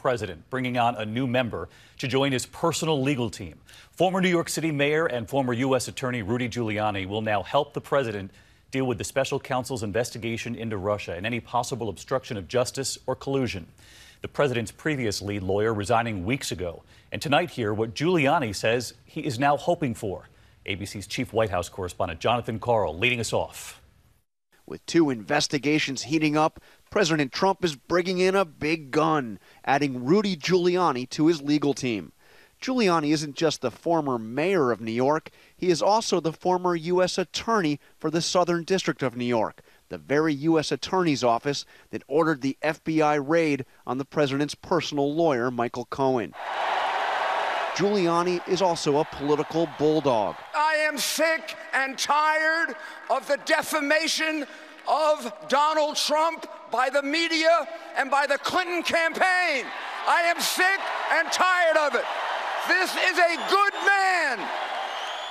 president, bringing on a new member to join his personal legal team. Former New York City Mayor and former U.S. Attorney Rudy Giuliani will now help the president deal with the special counsel's investigation into Russia and any possible obstruction of justice or collusion. The president's previous lead lawyer resigning weeks ago. And tonight, here what Giuliani says he is now hoping for. ABC's chief White House correspondent Jonathan Karl leading us off. With two investigations heating up, President Trump is bringing in a big gun, adding Rudy Giuliani to his legal team. Giuliani isn't just the former mayor of New York, he is also the former U.S. attorney for the Southern District of New York, the very U.S. Attorney's Office that ordered the FBI raid on the president's personal lawyer, Michael Cohen. Giuliani is also a political bulldog. I am sick and tired of the defamation of Donald Trump by the media and by the Clinton campaign. I am sick and tired of it. This is a good man.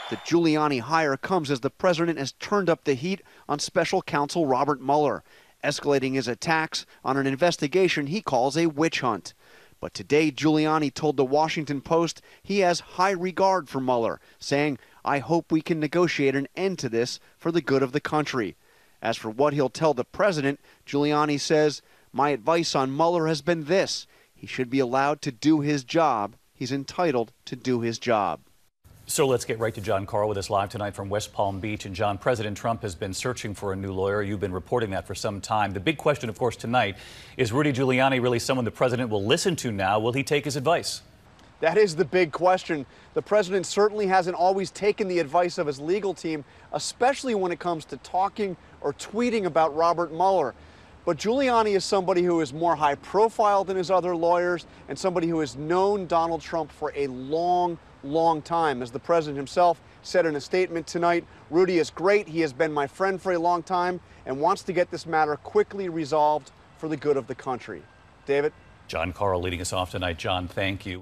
The Giuliani hire comes as the president has turned up the heat on special counsel Robert Mueller, escalating his attacks on an investigation he calls a witch hunt. But today, Giuliani told the Washington Post he has high regard for Mueller, saying, I hope we can negotiate an end to this for the good of the country. As for what he'll tell the president, Giuliani says, My advice on Mueller has been this he should be allowed to do his job. He's entitled to do his job. So let's get right to John Karl with us live tonight from West Palm Beach. And John, President Trump has been searching for a new lawyer. You've been reporting that for some time. The big question, of course, tonight is Rudy Giuliani really someone the president will listen to now? Will he take his advice? That is the big question. The president certainly hasn't always taken the advice of his legal team, especially when it comes to talking or tweeting about Robert Mueller. But Giuliani is somebody who is more high profile than his other lawyers and somebody who has known Donald Trump for a long, long time. As the president himself said in a statement tonight, Rudy is great. He has been my friend for a long time and wants to get this matter quickly resolved for the good of the country. David? John Karl leading us off tonight. John, thank you.